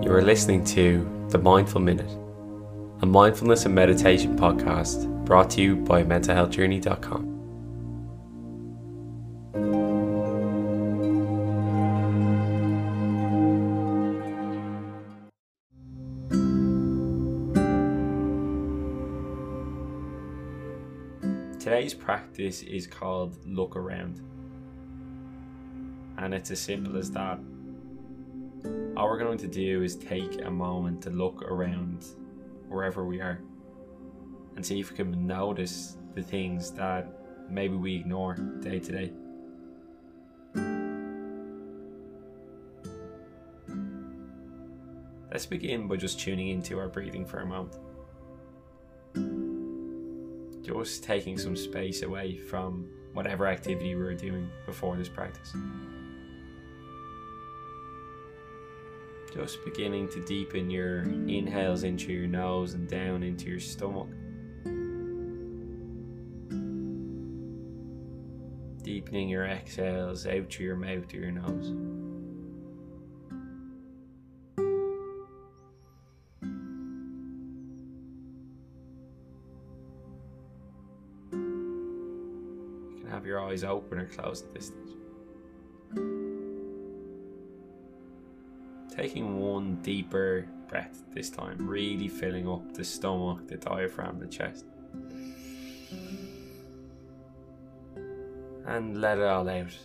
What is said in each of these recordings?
You are listening to The Mindful Minute, a mindfulness and meditation podcast brought to you by mentalhealthjourney.com. Today's practice is called Look Around, and it's as simple as that all we're going to do is take a moment to look around wherever we are and see if we can notice the things that maybe we ignore day to day. Let's begin by just tuning into our breathing for a moment. Just taking some space away from whatever activity we were doing before this practice. Just beginning to deepen your inhales into your nose and down into your stomach. Deepening your exhales out through your mouth or your nose. You can have your eyes open or closed at this stage. Taking one deeper breath this time, really filling up the stomach, the diaphragm, the chest. And let it all out.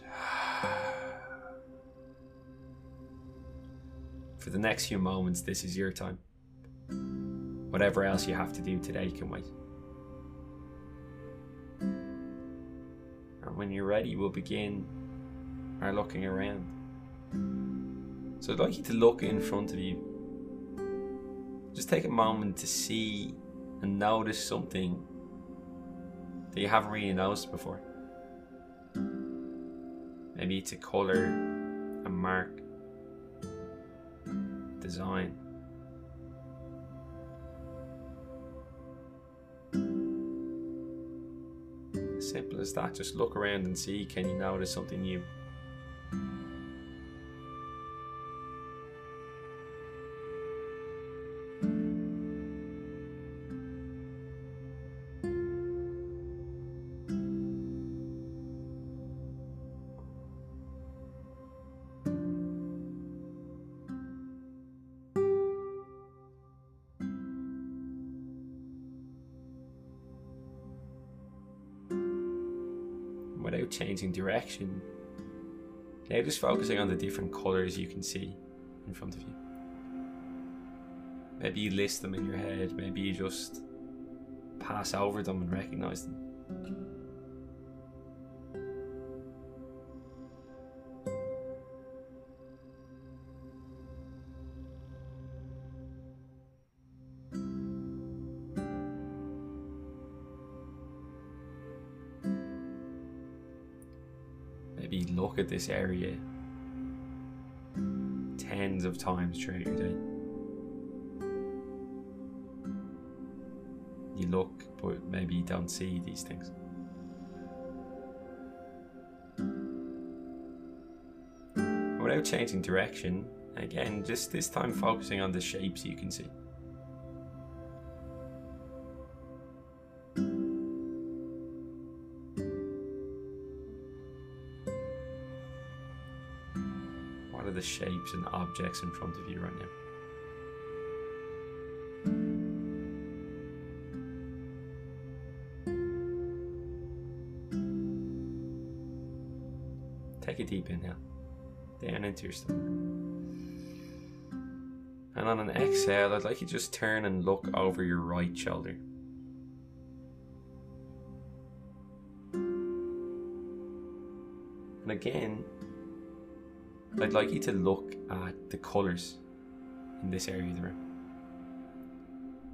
For the next few moments, this is your time. Whatever else you have to do today can wait. And when you're ready, we'll begin our looking around. So I'd like you to look in front of you. Just take a moment to see and notice something that you haven't really noticed before. Maybe it's a color, a mark, design. Simple as that. Just look around and see can you notice something new? Without changing direction. Now just focusing on the different colours you can see in front of you. Maybe you list them in your head, maybe you just pass over them and recognise them. Look at this area tens of times throughout your day. You look, but maybe you don't see these things. Without changing direction, again, just this time focusing on the shapes you can see. Shapes and objects in front of you right now? Take a deep inhale down into your stomach. And on an exhale, I'd like you to just turn and look over your right shoulder. And again, I'd like you to look at the colours in this area of the room.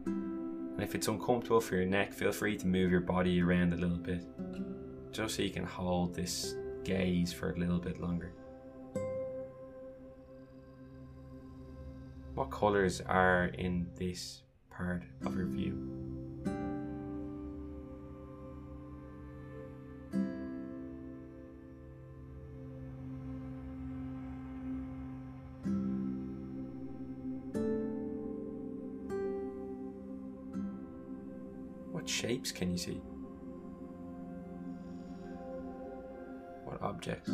And if it's uncomfortable for your neck, feel free to move your body around a little bit, just so you can hold this gaze for a little bit longer. What colours are in this part of your view? Shapes can you see? What objects?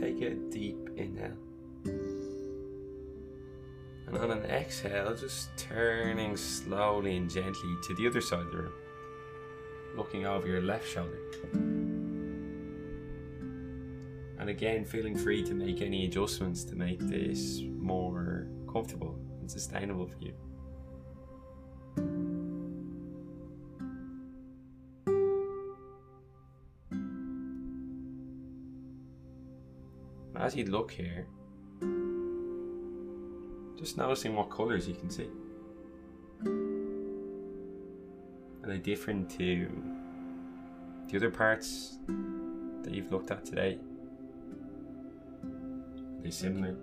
Take a deep inhale. And on an exhale, just turning slowly and gently to the other side of the room, looking over your left shoulder. And again, feeling free to make any adjustments to make this more comfortable and sustainable for you. As you look here, just noticing what colours you can see. Are they different to the other parts that you've looked at today? Similar?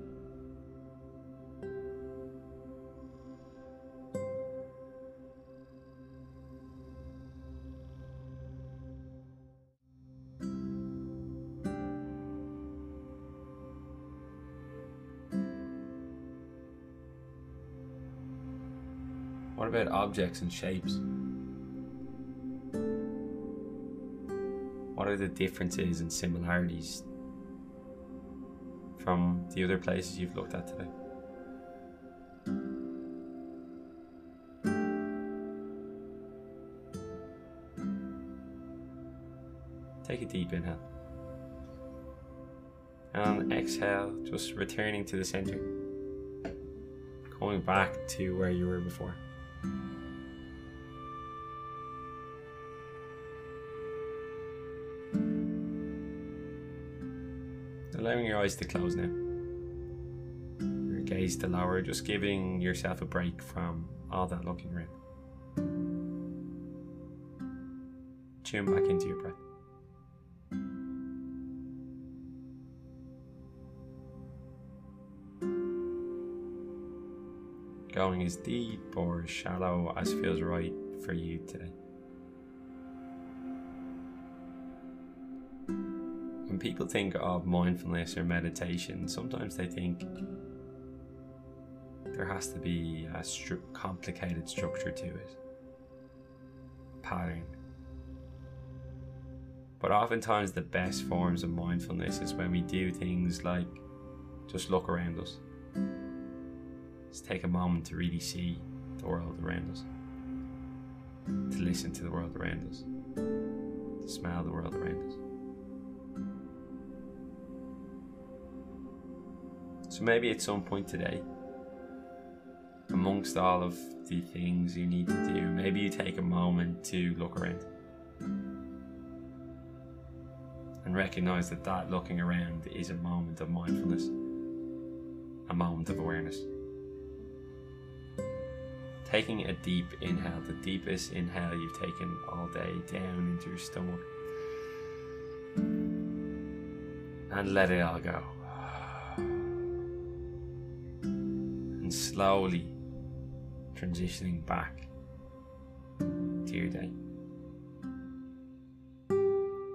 What about objects and shapes? What are the differences and similarities from the other places you've looked at today? Take a deep inhale. And exhale, just returning to the center. Going back to where you were before. Allowing your eyes to close now. Your gaze to lower, just giving yourself a break from all that looking around. Tune back into your breath. Going as deep or as shallow as feels right for you today. When people think of mindfulness or meditation, sometimes they think there has to be a stru- complicated structure to it, pattern. But oftentimes, the best forms of mindfulness is when we do things like just look around us. Just take a moment to really see the world around us, to listen to the world around us, to smell the world around us. So maybe at some point today, amongst all of the things you need to do, maybe you take a moment to look around and recognize that that looking around is a moment of mindfulness, a moment of awareness. Taking a deep inhale, the deepest inhale you've taken all day, down into your stomach, and let it all go. And slowly transitioning back to your day.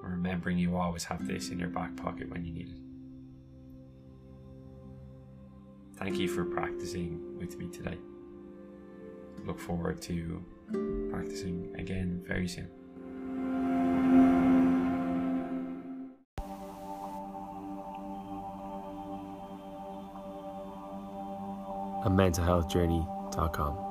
Remembering you always have this in your back pocket when you need it. Thank you for practicing with me today. Look forward to practicing again very soon. A mentalhealthjourney.com.